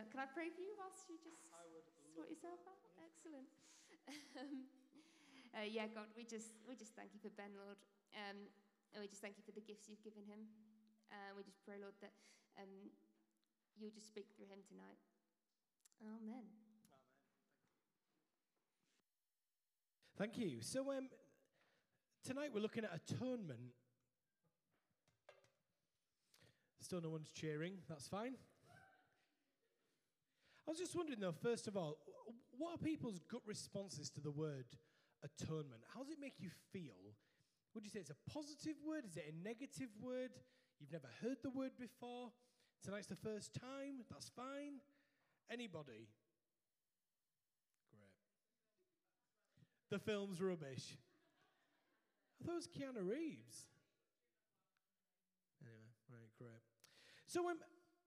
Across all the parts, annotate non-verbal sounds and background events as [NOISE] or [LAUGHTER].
Uh, can I pray for you whilst you just sort yourself out? Excellent. Um, [LAUGHS] uh, yeah, God, we just we just thank you for Ben, Lord, um, and we just thank you for the gifts you've given him. Uh, we just pray, Lord, that um, you'll just speak through him tonight. Amen. Thank you. So um, tonight we're looking at atonement. Still no one's cheering. That's fine. I was just wondering though, first of all, what are people's gut responses to the word atonement? How does it make you feel? Would you say it's a positive word? Is it a negative word? You've never heard the word before. Tonight's the first time. That's fine. Anybody? Great. The film's rubbish. I thought it was Keanu Reeves. Anyway, right, great. So, um,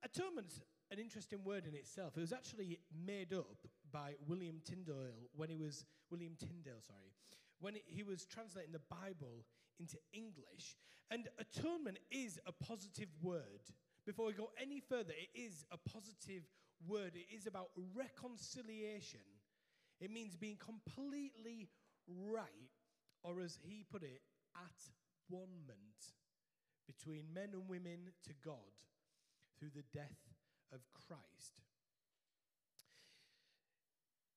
atonement's an interesting word in itself. It was actually made up by William Tyndale when he was William Tyndale, sorry, when he was translating the Bible into English. And atonement is a positive word. Before we go any further, it is a positive word. It is about reconciliation. It means being completely right, or as he put it, at one ment between men and women to God through the death of Christ.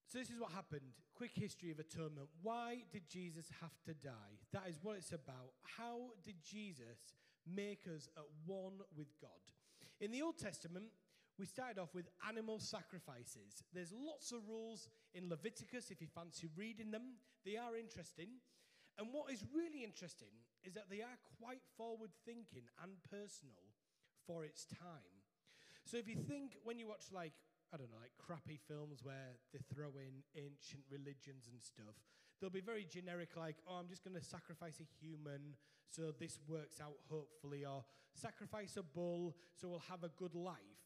So, this is what happened. Quick history of atonement. Why did Jesus have to die? That is what it's about. How did Jesus make us at one with God? In the Old Testament, we started off with animal sacrifices. There's lots of rules in Leviticus if you fancy reading them. They are interesting. And what is really interesting is that they are quite forward thinking and personal for its time. So if you think when you watch like I don't know, like crappy films where they throw in ancient religions and stuff, they'll be very generic, like, oh, I'm just going to sacrifice a human so this works out hopefully, or sacrifice a bull so we'll have a good life.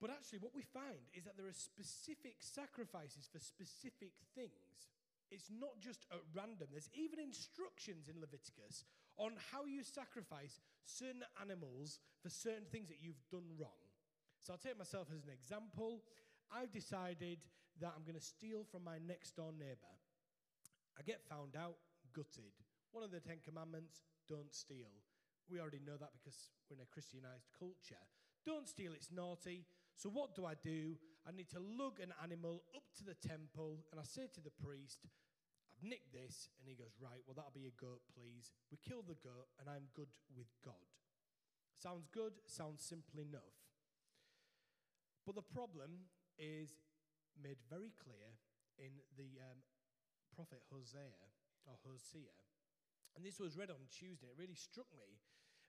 But actually, what we find is that there are specific sacrifices for specific things. It's not just at random. There's even instructions in Leviticus on how you sacrifice certain animals for certain things that you've done wrong. So I'll take myself as an example. I've decided that I'm going to steal from my next door neighbor. I get found out, gutted. One of the Ten Commandments don't steal. We already know that because we're in a Christianized culture. Don't steal, it's naughty. So, what do I do? I need to lug an animal up to the temple, and I say to the priest, I've nicked this. And he goes, Right, well, that'll be a goat, please. We kill the goat, and I'm good with God. Sounds good, sounds simple enough. But the problem is made very clear in the um, prophet Hosea or Hosea. And this was read on Tuesday. It really struck me.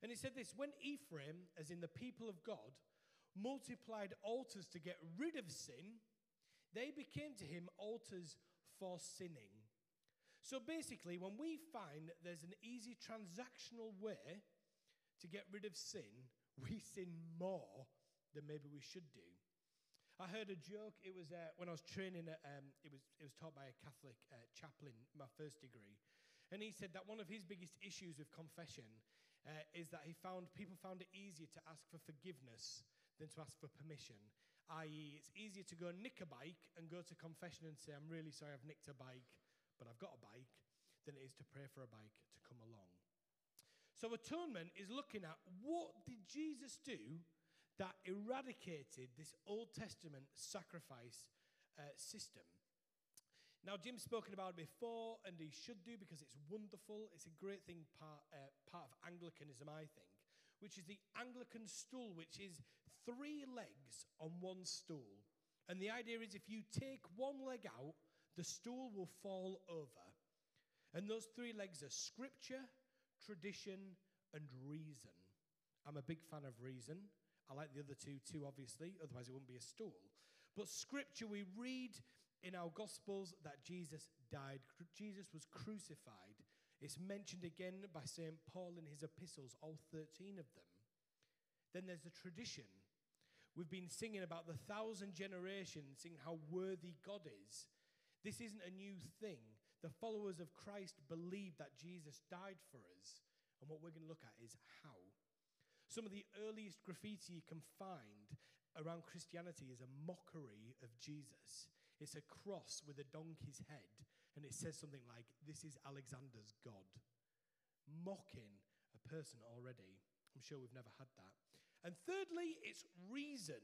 And he said this When Ephraim, as in the people of God, multiplied altars to get rid of sin, they became to him altars for sinning. So basically, when we find that there's an easy transactional way to get rid of sin, [LAUGHS] we sin more than maybe we should do. I heard a joke. It was uh, when I was training. At, um, it was it was taught by a Catholic uh, chaplain, my first degree, and he said that one of his biggest issues with confession uh, is that he found people found it easier to ask for forgiveness than to ask for permission. I.e., it's easier to go nick a bike and go to confession and say, "I'm really sorry, I've nicked a bike, but I've got a bike," than it is to pray for a bike to come along. So atonement is looking at what did Jesus do that eradicated this Old Testament sacrifice uh, system. Now, Jim's spoken about it before, and he should do because it's wonderful. It's a great thing, part, uh, part of Anglicanism, I think, which is the Anglican stool, which is three legs on one stool. And the idea is if you take one leg out, the stool will fall over. And those three legs are scripture, tradition, and reason. I'm a big fan of reason. I like the other two too, obviously, otherwise, it wouldn't be a stool. But scripture, we read in our Gospels that Jesus died, Jesus was crucified. It's mentioned again by St. Paul in his epistles, all 13 of them. Then there's the tradition. We've been singing about the thousand generations, singing how worthy God is. This isn't a new thing. The followers of Christ believe that Jesus died for us. And what we're going to look at is how. Some of the earliest graffiti you can find around Christianity is a mockery of Jesus. It's a cross with a donkey's head, and it says something like, This is Alexander's God. Mocking a person already. I'm sure we've never had that. And thirdly, it's reason.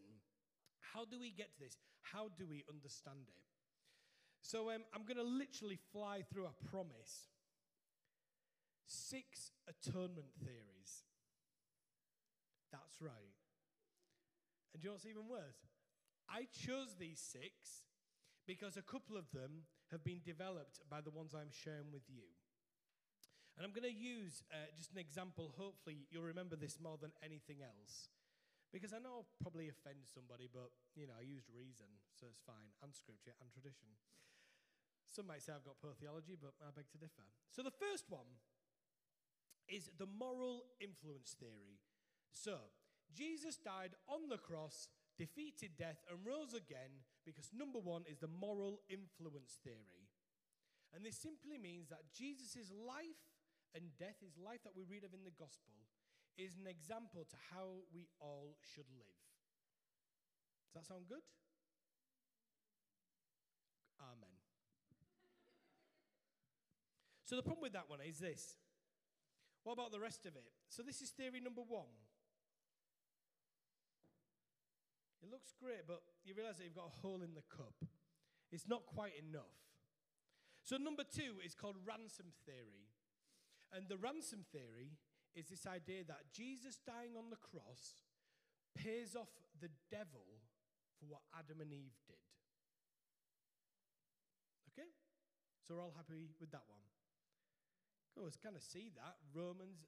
How do we get to this? How do we understand it? So um, I'm going to literally fly through, a promise. Six atonement theories. That's right. And do you know what's even worse? I chose these six because a couple of them have been developed by the ones I'm sharing with you. And I'm going to use uh, just an example. Hopefully, you'll remember this more than anything else. Because I know I'll probably offend somebody, but, you know, I used reason, so it's fine, and scripture and tradition. Some might say I've got poor theology, but I beg to differ. So the first one is the moral influence theory. So, Jesus died on the cross, defeated death, and rose again because number one is the moral influence theory. And this simply means that Jesus' life and death, his life that we read of in the gospel, is an example to how we all should live. Does that sound good? Amen. so the problem with that one is this. What about the rest of it? So this is theory number one. It looks great, but you realize that you've got a hole in the cup. It's not quite enough. So, number two is called ransom theory. And the ransom theory is this idea that Jesus dying on the cross pays off the devil for what Adam and Eve did. Okay? So, we're all happy with that one. Go, let's kind of see that. Romans,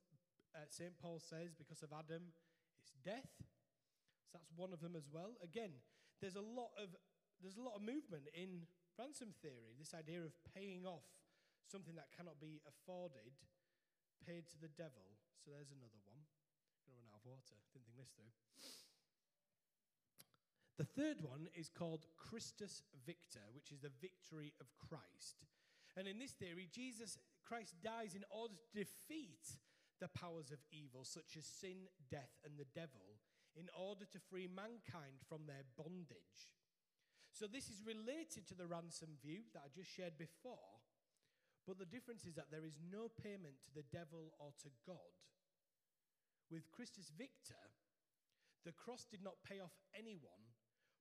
uh, St. Paul says, because of Adam, it's death. So that's one of them as well. Again, there's a lot of there's a lot of movement in ransom theory. This idea of paying off something that cannot be afforded, paid to the devil. So there's another one. I'm going to run out of water. Didn't think this through. The third one is called Christus Victor, which is the victory of Christ. And in this theory, Jesus Christ dies in order to defeat the powers of evil, such as sin, death, and the devil, in order to free mankind from their bondage. So, this is related to the ransom view that I just shared before, but the difference is that there is no payment to the devil or to God. With Christus Victor, the cross did not pay off anyone,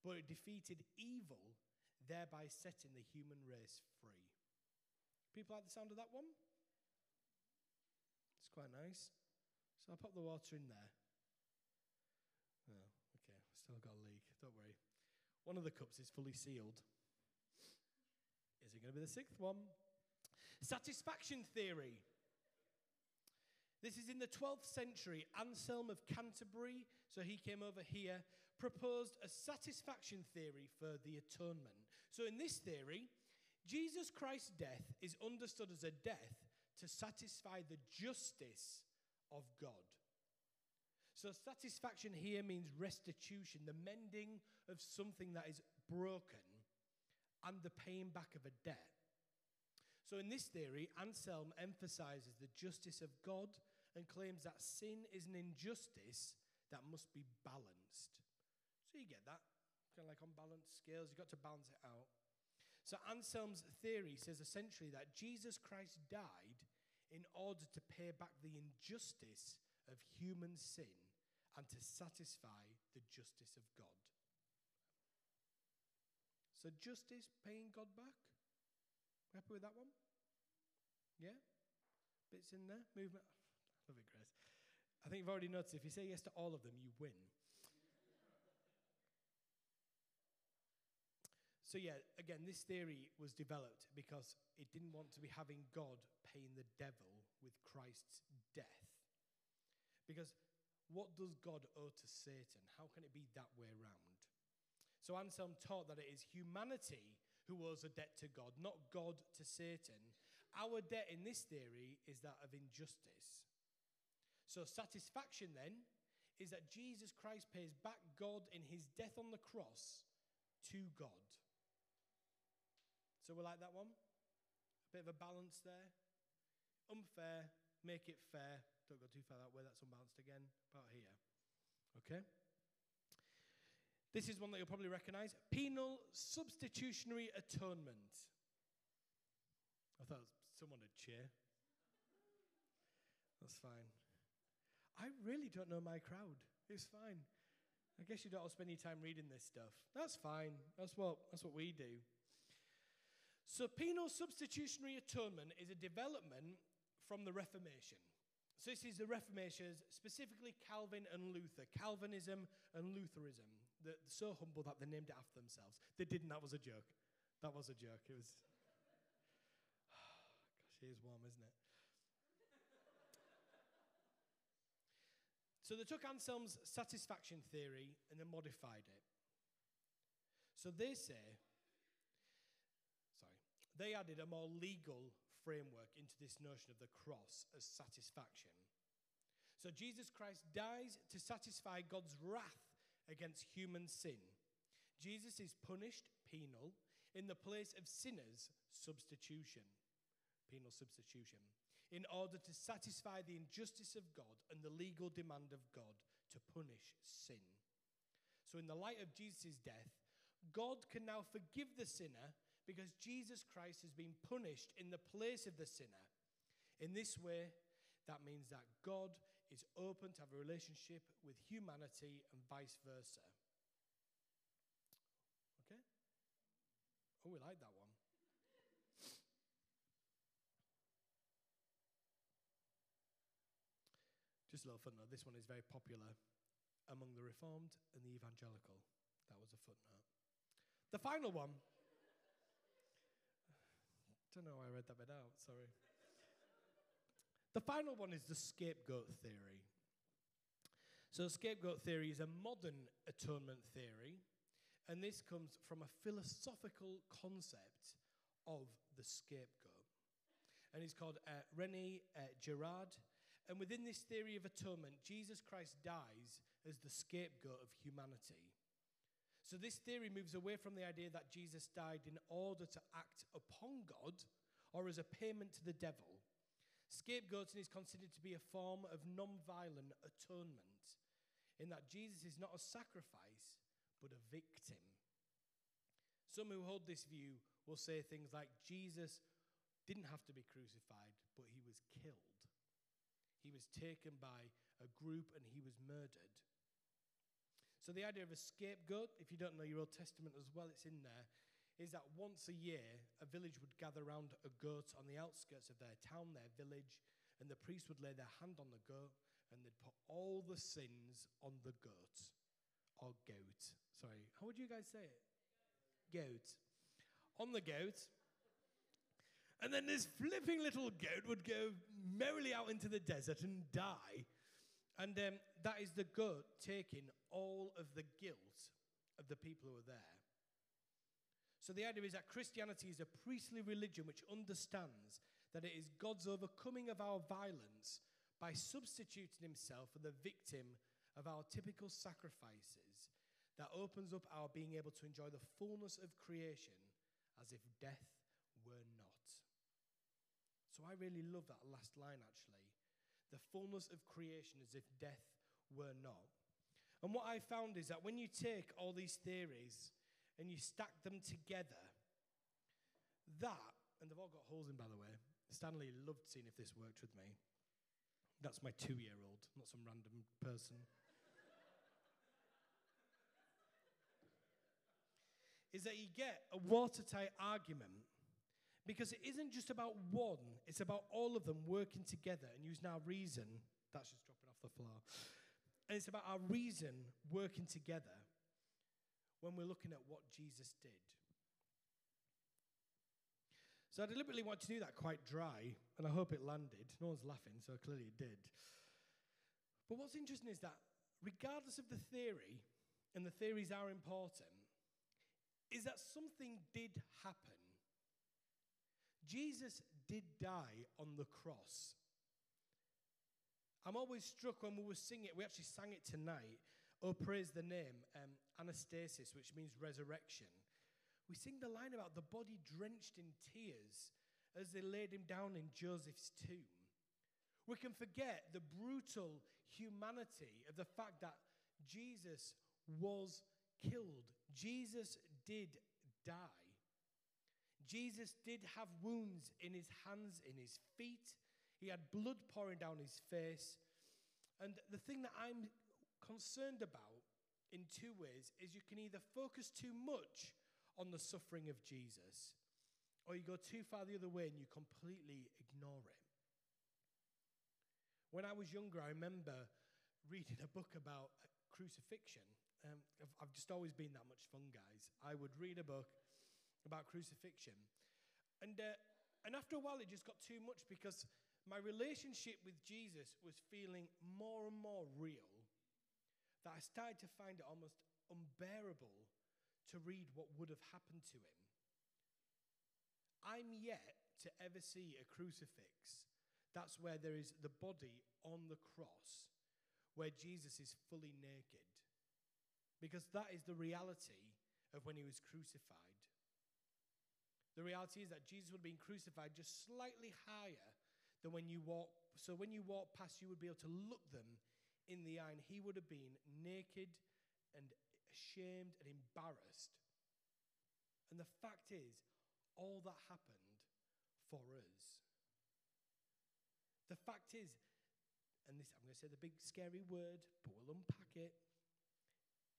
but it defeated evil, thereby setting the human race free. People like the sound of that one? It's quite nice. So I'll pop the water in there. Still got a leak. Don't worry. One of the cups is fully sealed. Is it going to be the sixth one? Satisfaction theory. This is in the 12th century. Anselm of Canterbury, so he came over here, proposed a satisfaction theory for the atonement. So, in this theory, Jesus Christ's death is understood as a death to satisfy the justice of God. So, satisfaction here means restitution, the mending of something that is broken, and the paying back of a debt. So, in this theory, Anselm emphasizes the justice of God and claims that sin is an injustice that must be balanced. So, you get that? Kind of like on balanced scales, you've got to balance it out. So, Anselm's theory says essentially that Jesus Christ died in order to pay back the injustice of human sin and to satisfy the justice of God. So, justice, paying God back. Happy with that one? Yeah? Bits in there? Movement? [LAUGHS] Love it, Grace. I think you've already noticed if you say yes to all of them, you win. So, yeah, again, this theory was developed because it didn't want to be having God paying the devil with Christ's death. Because what does God owe to Satan? How can it be that way around? So Anselm taught that it is humanity who owes a debt to God, not God to Satan. Our debt in this theory is that of injustice. So satisfaction then is that Jesus Christ pays back God in his death on the cross to God. So we like that one? A bit of a balance there. Unfair, make it fair, don't go too far that way, that's unbalanced again. About here. Okay? This is one that you'll probably recognize penal substitutionary atonement. I thought someone would cheer. That's fine. I really don't know my crowd. It's fine. I guess you don't all spend your time reading this stuff. That's fine. That's what, that's what we do. So, penal substitutionary atonement is a development from the Reformation. So, this is the Reformation, specifically Calvin and Luther, Calvinism and Lutheranism. They're so humble that they named it after themselves. They didn't, that was a joke. That was a joke. It was. [SIGHS] [SIGHS] Gosh, it is warm, isn't it? So they took Anselm's satisfaction theory and they modified it. So they say, sorry, they added a more legal framework into this notion of the cross as satisfaction. So Jesus Christ dies to satisfy God's wrath against human sin. Jesus is punished, penal, in the place of sinners, substitution. Penal substitution in order to satisfy the injustice of God and the legal demand of God to punish sin. So, in the light of Jesus' death, God can now forgive the sinner because Jesus Christ has been punished in the place of the sinner. In this way, that means that God is open to have a relationship with humanity and vice versa. Okay? Oh, we like that one. Just a little footnote. This one is very popular among the Reformed and the Evangelical. That was a footnote. The final one. Don't know why I read that bit out, sorry. The final one is the scapegoat theory. So, scapegoat theory is a modern atonement theory, and this comes from a philosophical concept of the scapegoat. And it's called uh, Rene uh, Girard and within this theory of atonement, Jesus Christ dies as the scapegoat of humanity. So this theory moves away from the idea that Jesus died in order to act upon God or as a payment to the devil. Scapegoating is considered to be a form of non violent atonement, in that Jesus is not a sacrifice, but a victim. Some who hold this view will say things like Jesus didn't have to be crucified, but he was killed. He was taken by a group and he was murdered. So, the idea of a scapegoat, if you don't know your Old Testament as well, it's in there, is that once a year a village would gather around a goat on the outskirts of their town, their village, and the priest would lay their hand on the goat and they'd put all the sins on the goat or goat. Sorry, how would you guys say it? Goat. On the goat, and then this flipping little goat would go merrily out into the desert and die. And um, that is the goat taking all of the guilt of the people who are there. So the idea is that Christianity is a priestly religion which understands that it is God's overcoming of our violence by substituting himself for the victim of our typical sacrifices that opens up our being able to enjoy the fullness of creation as if death were not. So I really love that last line actually. The fullness of creation as if death were not. And what I found is that when you take all these theories and you stack them together, that, and they've all got holes in by the way. Stanley loved seeing if this worked with me. That's my two year old, not some random person. [LAUGHS] is that you get a watertight argument because it isn't just about one, it's about all of them working together and using our reason. That's just dropping off the floor. And it's about our reason working together when we're looking at what Jesus did. So I deliberately want to do that quite dry, and I hope it landed. No one's laughing, so clearly it did. But what's interesting is that, regardless of the theory, and the theories are important, is that something did happen Jesus did die on the cross. I'm always struck when we were singing it, we actually sang it tonight. Oh, praise the name, um, anastasis, which means resurrection. We sing the line about the body drenched in tears as they laid him down in Joseph's tomb. We can forget the brutal humanity of the fact that Jesus was killed. Jesus did die. Jesus did have wounds in his hands, in his feet. He had blood pouring down his face. And the thing that I'm concerned about in two ways is you can either focus too much on the suffering of Jesus, or you go too far the other way and you completely ignore it. When I was younger, I remember reading a book about crucifixion. Um, I've, I've just always been that much fun, guys. I would read a book about crucifixion. And, uh, and after a while, it just got too much because my relationship with Jesus was feeling more and more real that I started to find it almost unbearable to read what would have happened to him. I'm yet to ever see a crucifix. That's where there is the body on the cross, where Jesus is fully naked. Because that is the reality of when he was crucified. The reality is that Jesus would have been crucified just slightly higher than when you walk. So when you walk past, you would be able to look them in the eye, and he would have been naked and ashamed and embarrassed. And the fact is, all that happened for us. The fact is, and this I'm going to say the big scary word, but we'll unpack it,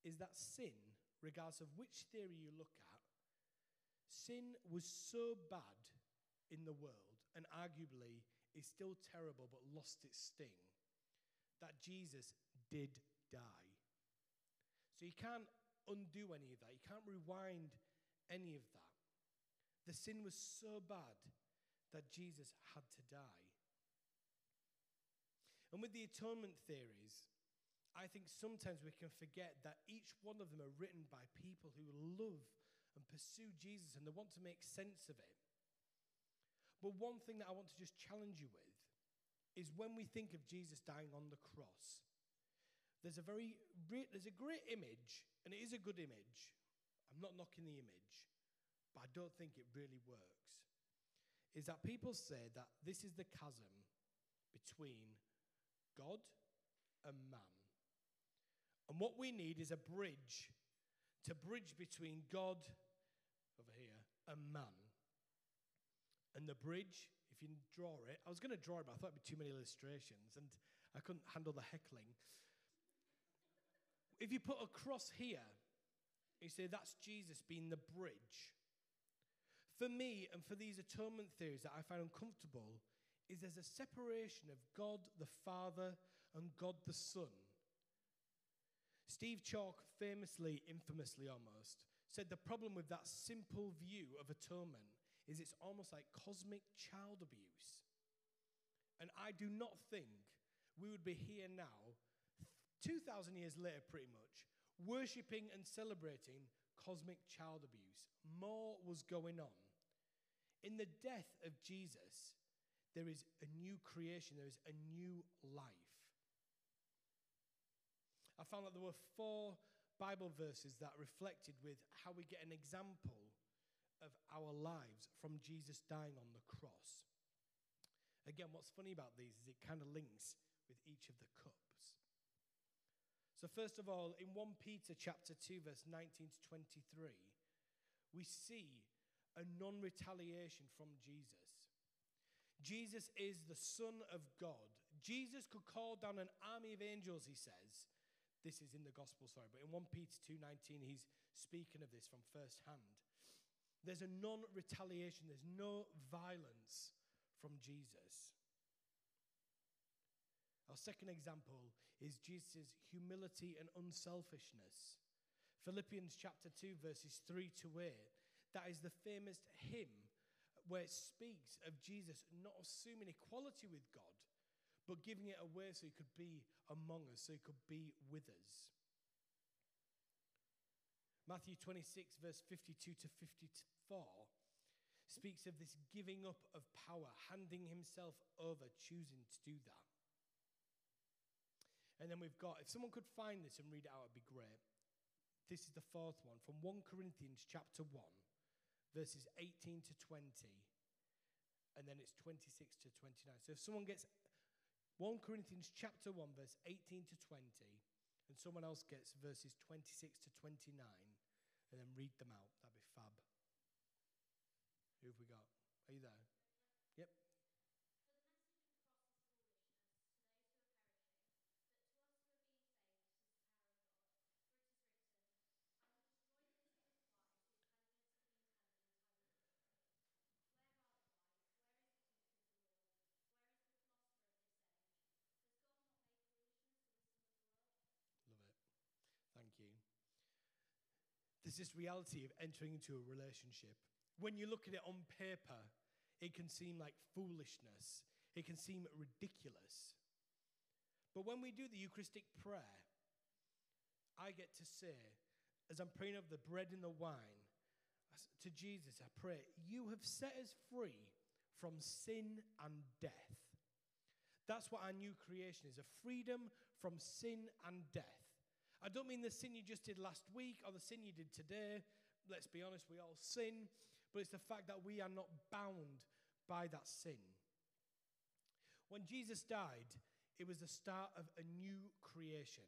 is that sin, regardless of which theory you look at, sin was so bad in the world and arguably is still terrible but lost its sting that Jesus did die. So you can't undo any of that. You can't rewind any of that. The sin was so bad that Jesus had to die. And with the atonement theories, I think sometimes we can forget that each one of them are written by people who love and pursue Jesus and they want to make sense of it. But one thing that I want to just challenge you with is when we think of Jesus dying on the cross, there's a very there's a great image, and it is a good image. I'm not knocking the image, but I don't think it really works. Is that people say that this is the chasm between God and man. And what we need is a bridge to bridge between God over here and man. And the bridge, if you draw it, I was going to draw it, but I thought it'd be too many illustrations and I couldn't handle the heckling. If you put a cross here, you say that's Jesus being the bridge. For me and for these atonement theories that I find uncomfortable, is there's a separation of God the Father and God the Son. Steve Chalke famously, infamously almost, said the problem with that simple view of atonement is it's almost like cosmic child abuse. And I do not think we would be here now, 2,000 years later, pretty much, worshipping and celebrating cosmic child abuse. More was going on. In the death of Jesus, there is a new creation, there is a new life. I found that there were four Bible verses that reflected with how we get an example of our lives from Jesus dying on the cross. Again, what's funny about these is it kind of links with each of the cups. So, first of all, in 1 Peter chapter 2, verse 19 to 23, we see a non retaliation from Jesus. Jesus is the Son of God. Jesus could call down an army of angels, he says. This is in the gospel, sorry, but in 1 Peter 2:19 he's speaking of this from first hand. There's a non-retaliation, there's no violence from Jesus. Our second example is Jesus' humility and unselfishness. Philippians chapter 2, verses 3 to 8. That is the famous hymn where it speaks of Jesus not assuming equality with God, but giving it away so he could be among us, so he could be with us. Matthew 26, verse 52 to 54, speaks of this giving up of power, handing himself over, choosing to do that. And then we've got, if someone could find this and read it out, it'd be great. This is the fourth one from 1 Corinthians chapter 1 verses 18 to 20, and then it's 26 to 29. So if someone gets 1 Corinthians chapter 1, verse 18 to 20, and someone else gets verses 26 to 29 and then read them out. That'd be fab. Who have we got? Are you there? Yep. Love it. Thank you. There's this reality of entering into a relationship. When you look at it on paper, it can seem like foolishness, it can seem ridiculous. But when we do the Eucharistic prayer, I get to say, as I'm praying over the bread and the wine, to Jesus, I pray, You have set us free from sin and death. That's what our new creation is a freedom from sin and death. I don't mean the sin you just did last week or the sin you did today. Let's be honest, we all sin. But it's the fact that we are not bound by that sin. When Jesus died, it was the start of a new creation.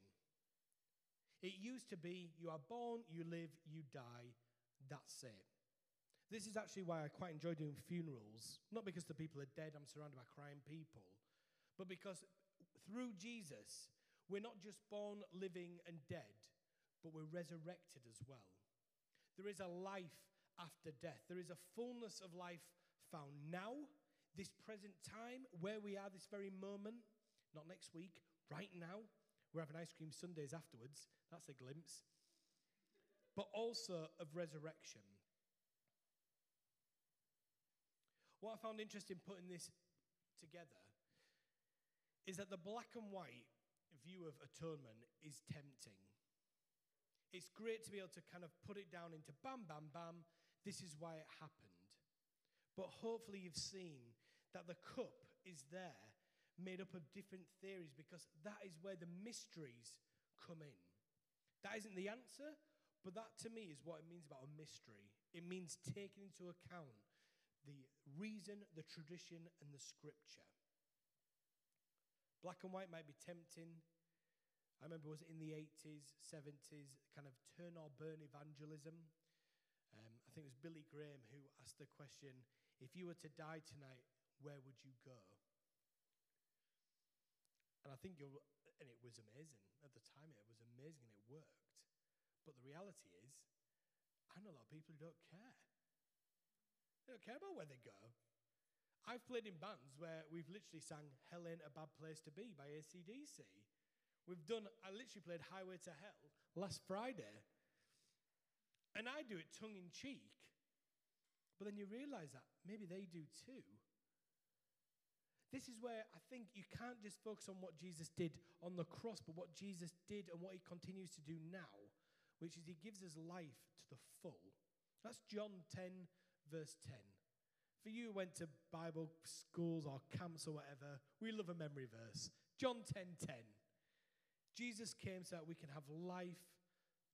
It used to be you are born, you live, you die, that's it. This is actually why I quite enjoy doing funerals. Not because the people are dead, I'm surrounded by crying people, but because through Jesus, we're not just born, living, and dead, but we're resurrected as well. There is a life after death, there is a fullness of life found now, this present time, where we are this very moment, not next week, right now. We're having ice cream sundaes afterwards. That's a glimpse. But also of resurrection. What I found interesting putting this together is that the black and white view of atonement is tempting. It's great to be able to kind of put it down into bam, bam, bam, this is why it happened. But hopefully, you've seen that the cup is there made up of different theories because that is where the mysteries come in. That isn't the answer, but that to me is what it means about a mystery. It means taking into account the reason, the tradition, and the scripture. Black and white might be tempting. I remember it was in the 80s, 70s, kind of turn or burn evangelism. Um, I think it was Billy Graham who asked the question if you were to die tonight, where would you go? And I think you'll, and it was amazing. At the time, it was amazing and it worked. But the reality is, I know a lot of people who don't care. They don't care about where they go. I've played in bands where we've literally sang Hell Ain't a Bad Place to Be by ACDC. We've done, I literally played Highway to Hell last Friday. And I do it tongue in cheek. But then you realize that maybe they do too. This is where I think you can't just focus on what Jesus did on the cross, but what Jesus did and what he continues to do now, which is he gives us life to the full. That's John 10, verse 10. For you who went to Bible schools or camps or whatever, we love a memory verse. John 10 10. Jesus came so that we can have life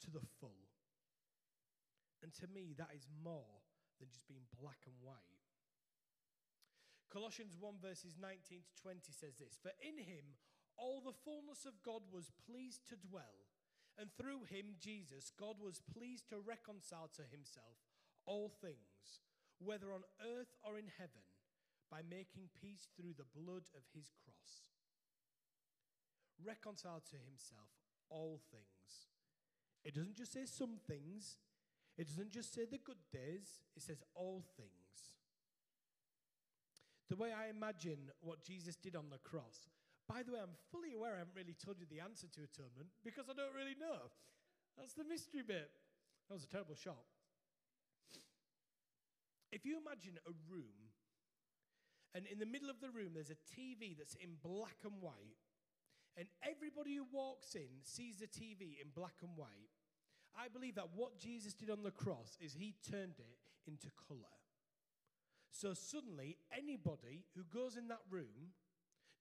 to the full. And to me, that is more than just being black and white. Colossians 1 verses 19 to 20 says this For in him all the fullness of God was pleased to dwell, and through him, Jesus, God was pleased to reconcile to himself all things whether on earth or in heaven, by making peace through the blood of his cross. Reconciled to himself all things. It doesn't just say some things, it doesn't just say the good days, it says all things. The way I imagine what Jesus did on the cross, by the way, I'm fully aware I haven't really told you the answer to atonement because I don't really know. That's the mystery bit. That was a terrible shot. If you imagine a room, and in the middle of the room there's a TV that's in black and white, and everybody who walks in sees the TV in black and white, I believe that what Jesus did on the cross is he turned it into color. So suddenly, anybody who goes in that room,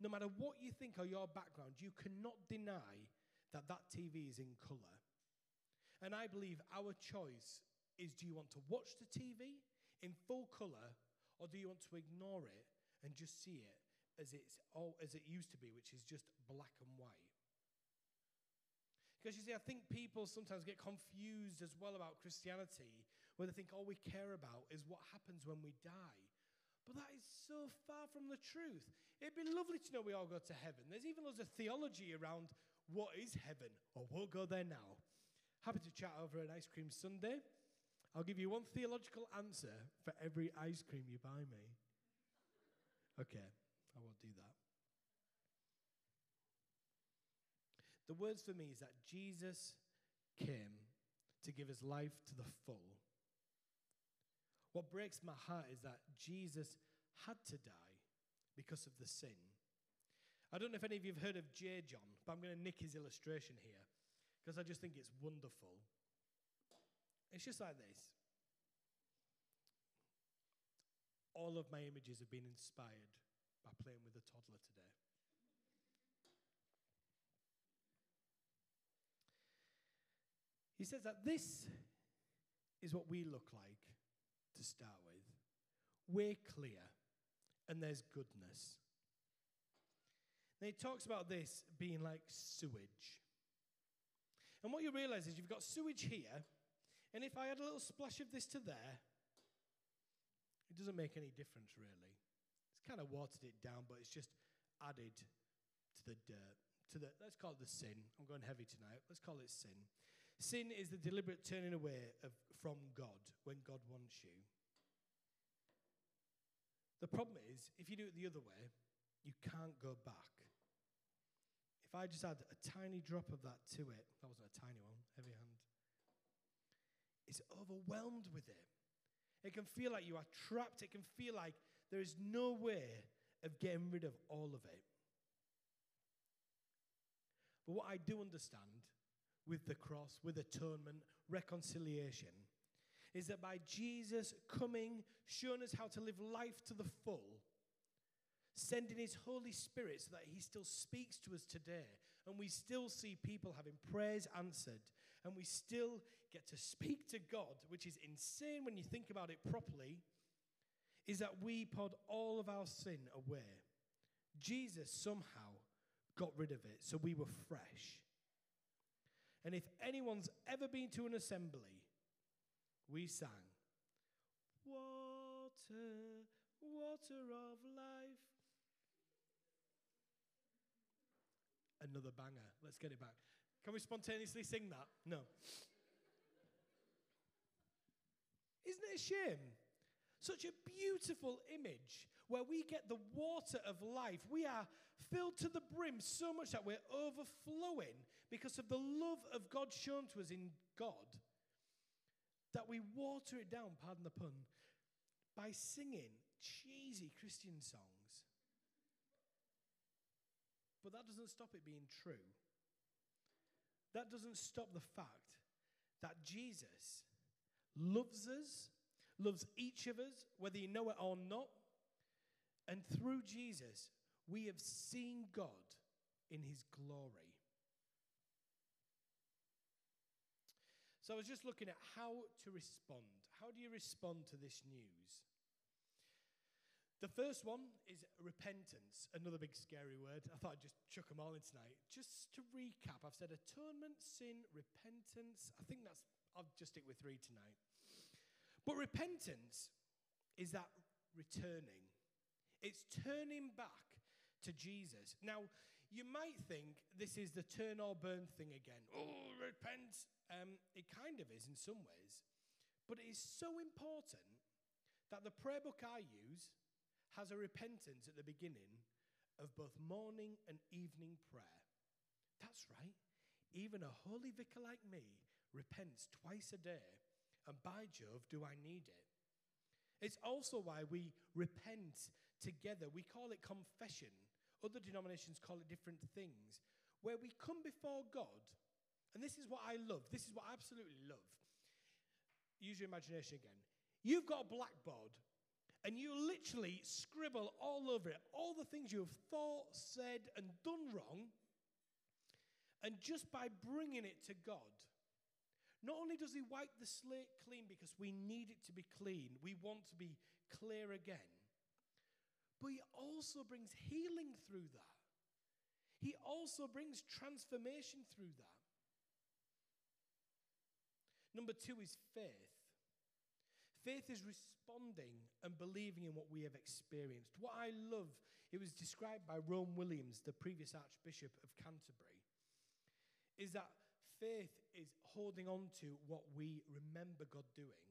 no matter what you think or your background, you cannot deny that that TV is in color. And I believe our choice is do you want to watch the TV in full color, or do you want to ignore it and just see it as, it's all, as it used to be, which is just black and white? Because you see, I think people sometimes get confused as well about Christianity, where they think all we care about is what happens when we die. But that is so far from the truth. It'd be lovely to know we all go to heaven. There's even loads of theology around what is heaven, or we'll go there now. Happy to chat over an ice cream sundae. I'll give you one theological answer for every ice cream you buy me. Okay, I won't do that. The words for me is that Jesus came to give his life to the full. What breaks my heart is that Jesus had to die because of the sin. I don't know if any of you have heard of J. John, but I'm going to nick his illustration here because I just think it's wonderful. It's just like this. All of my images have been inspired by playing with a toddler today. He says that this is what we look like to start with. We're clear, and there's goodness. Then he talks about this being like sewage. And what you realize is you've got sewage here, and if I add a little splash of this to there, it doesn't make any difference really. It's kind of watered it down, but it's just added to the dirt. To the let's call it the sin. I'm going heavy tonight. Let's call it sin. Sin is the deliberate turning away of, from God when God wants you. The problem is, if you do it the other way, you can't go back. If I just add a tiny drop of that to it, that wasn't a tiny one, heavy hand, it's overwhelmed with it. It can feel like you are trapped. It can feel like there is no way of getting rid of all of it. But what I do understand with the cross, with atonement, reconciliation, is that by Jesus coming, showing us how to live life to the full, sending his Holy Spirit so that he still speaks to us today, and we still see people having prayers answered, and we still get to speak to God, which is insane when you think about it properly, is that we poured all of our sin away. Jesus somehow got rid of it, so we were fresh. And if anyone's ever been to an assembly, we sang, Water, water of life. Another banger. Let's get it back. Can we spontaneously sing that? No. Isn't it a shame? Such a beautiful image where we get the water of life. We are filled to the brim so much that we're overflowing because of the love of God shown to us in God, that we water it down, pardon the pun, by singing cheesy Christian songs. But that doesn't stop it being true. That doesn't stop the fact that Jesus loves us, loves each of us, whether you know it or not. And through Jesus, we have seen God in his glory. So I was just looking at how to respond. How do you respond to this news? The first one is repentance, another big scary word. I thought I'd just chuck them all in tonight. Just to recap, I've said atonement, sin, repentance. I think that's, I'll just stick with three tonight. But repentance is that returning, it's turning back to Jesus. Now, you might think this is the turn or burn thing again. Oh, repent. Um, it kind of is in some ways. But it is so important that the prayer book I use has a repentance at the beginning of both morning and evening prayer. That's right. Even a holy vicar like me repents twice a day, and by Jove, do I need it. It's also why we repent together. We call it confession. Other denominations call it different things, where we come before God, and this is what I love. This is what I absolutely love. Use your imagination again. You've got a blackboard, and you literally scribble all over it all the things you have thought, said, and done wrong. And just by bringing it to God, not only does He wipe the slate clean because we need it to be clean, we want to be clear again, but He also brings healing through that. He also brings transformation through that. Number two is faith. Faith is responding and believing in what we have experienced. What I love, it was described by Rowan Williams, the previous Archbishop of Canterbury, is that faith is holding on to what we remember God doing,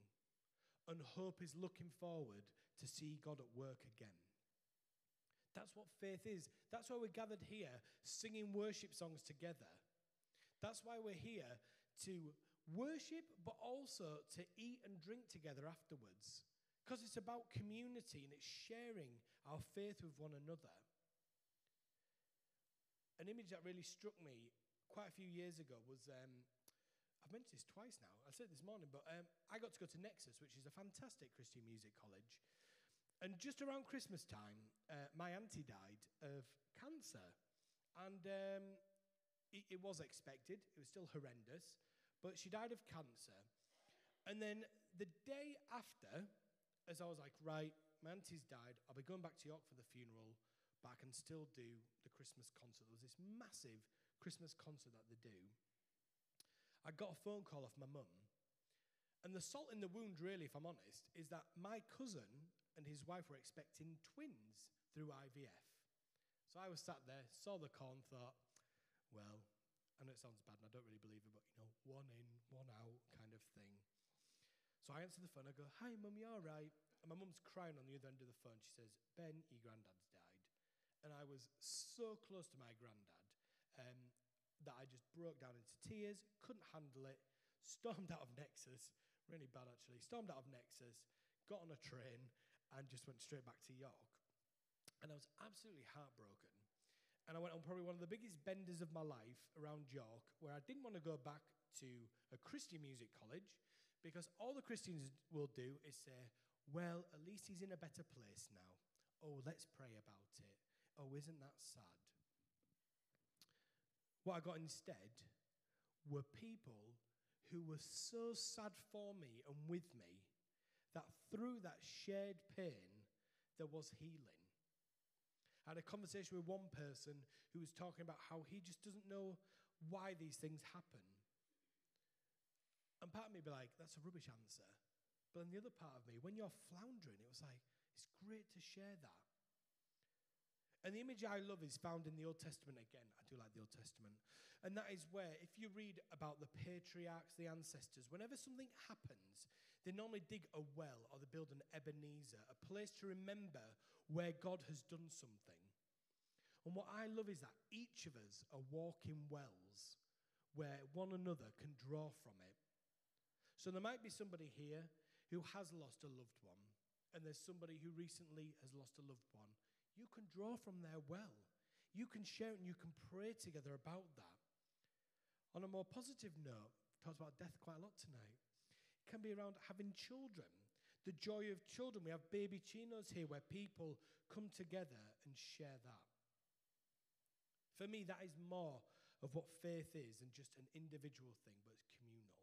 and hope is looking forward to see God at work again. That's what faith is. That's why we're gathered here singing worship songs together. That's why we're here to worship, but also to eat and drink together afterwards. Because it's about community and it's sharing our faith with one another. An image that really struck me quite a few years ago was um, I've mentioned this twice now. I said it this morning, but um, I got to go to Nexus, which is a fantastic Christian music college. And just around Christmas time, uh, my auntie died of cancer. And um, it, it was expected, it was still horrendous. But she died of cancer. And then the day after, as I was like, right, my auntie's died, I'll be going back to York for the funeral, but I can still do the Christmas concert. There was this massive Christmas concert that they do. I got a phone call off my mum. And the salt in the wound, really, if I'm honest, is that my cousin and his wife were expecting twins through IVF. So I was sat there, saw the call, and thought, well, I know it sounds bad and I don't really believe it, but you know, one in, one out kind of thing. So I answer the phone, I go, Hi, mum, you all right? And my mum's crying on the other end of the phone. She says, Ben, your granddad's died. And I was so close to my granddad um, that I just broke down into tears, couldn't handle it, stormed out of Nexus, really bad actually, stormed out of Nexus, got on a train, and just went straight back to York. And I was absolutely heartbroken. And I went on probably one of the biggest benders of my life around York, where I didn't want to go back to a Christian music college because all the Christians will do is say, well, at least he's in a better place now. Oh, let's pray about it. Oh, isn't that sad? What I got instead were people who were so sad for me and with me that through that shared pain, there was healing. I had a conversation with one person who was talking about how he just doesn't know why these things happen. And part of me be like, that's a rubbish answer. But then the other part of me, when you're floundering, it was like, it's great to share that. And the image I love is found in the Old Testament again. I do like the Old Testament. And that is where, if you read about the patriarchs, the ancestors, whenever something happens, they normally dig a well or they build an Ebenezer, a place to remember where God has done something. And what I love is that each of us are walking wells where one another can draw from it. So there might be somebody here who has lost a loved one, and there's somebody who recently has lost a loved one. You can draw from their well. You can share and you can pray together about that. On a more positive note, talked about death quite a lot tonight. It can be around having children the joy of children. We have baby chinos here where people come together and share that. For me, that is more of what faith is than just an individual thing, but it's communal.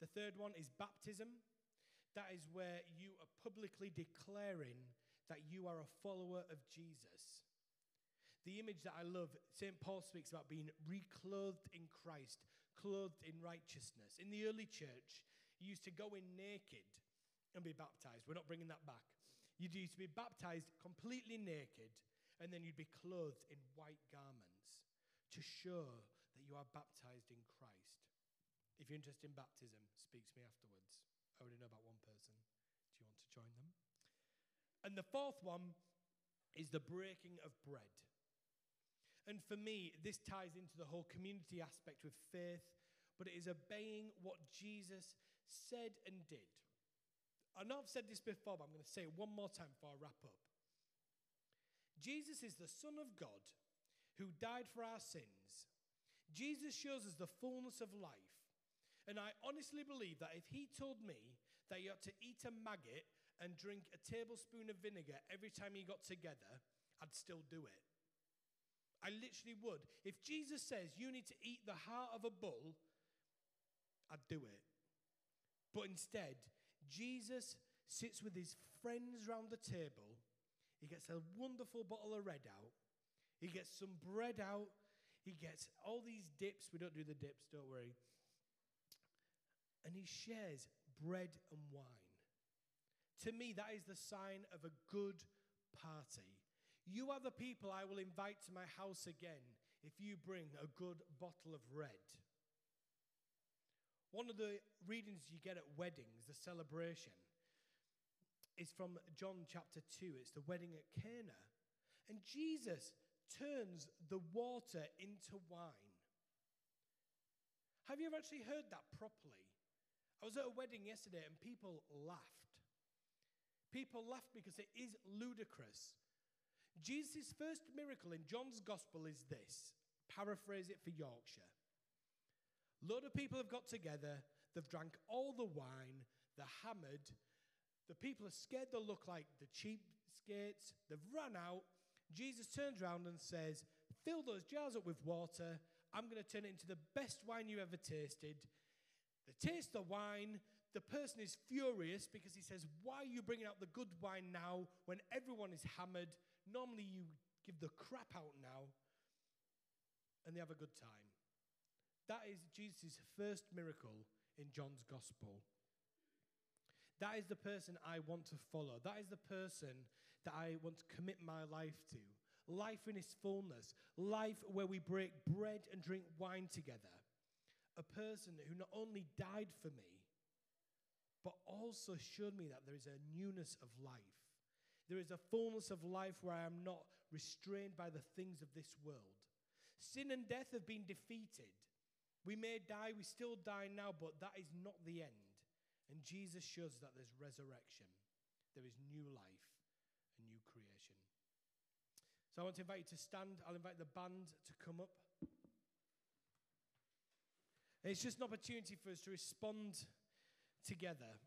The third one is baptism. That is where you are publicly declaring that you are a follower of Jesus. The image that I love, St. Paul speaks about being reclothed in Christ, clothed in righteousness. In the early church, you used to go in naked and be baptized. We're not bringing that back. You used to be baptized completely naked, and then you'd be clothed in white garments to show that you are baptized in Christ. If you're interested in baptism, speak to me afterwards. I already know about one person. Do you want to join them? And the fourth one is the breaking of bread. And for me, this ties into the whole community aspect with faith, but it is obeying what Jesus said and did. I know I've said this before, but I'm going to say it one more time before I wrap up. Jesus is the Son of God who died for our sins. Jesus shows us the fullness of life. And I honestly believe that if he told me that you had to eat a maggot and drink a tablespoon of vinegar every time you got together, I'd still do it. I literally would. If Jesus says you need to eat the heart of a bull, I'd do it. But instead, Jesus sits with his friends round the table. He gets a wonderful bottle of red out. He gets some bread out. He gets all these dips. We don't do the dips, don't worry. and he shares bread and wine. To me, that is the sign of a good party. You are the people I will invite to my house again if you bring a good bottle of red. One of the readings you get at weddings, the celebration, is from John chapter 2. It's the wedding at Cana. And Jesus turns the water into wine. Have you ever actually heard that properly? I was at a wedding yesterday and people laughed. People laughed because it is ludicrous. Jesus' first miracle in John's gospel is this paraphrase it for Yorkshire. Lot of people have got together, they've drank all the wine, they're hammered, the people are scared they'll look like the cheap skates, they've run out. Jesus turns around and says, Fill those jars up with water. I'm going to turn it into the best wine you ever tasted. They taste the wine. The person is furious because he says, Why are you bringing out the good wine now when everyone is hammered? Normally, you give the crap out now. And they have a good time. That is Jesus' first miracle in John's gospel. That is the person I want to follow. That is the person that I want to commit my life to. Life in its fullness, life where we break bread and drink wine together. A person who not only died for me, but also showed me that there is a newness of life. There is a fullness of life where I am not restrained by the things of this world. Sin and death have been defeated. We may die, we still die now, but that is not the end. And Jesus shows that there's resurrection, there is new life, a new creation. So I want to invite you to stand. I'll invite the band to come up. it's just an opportunity for us to respond together.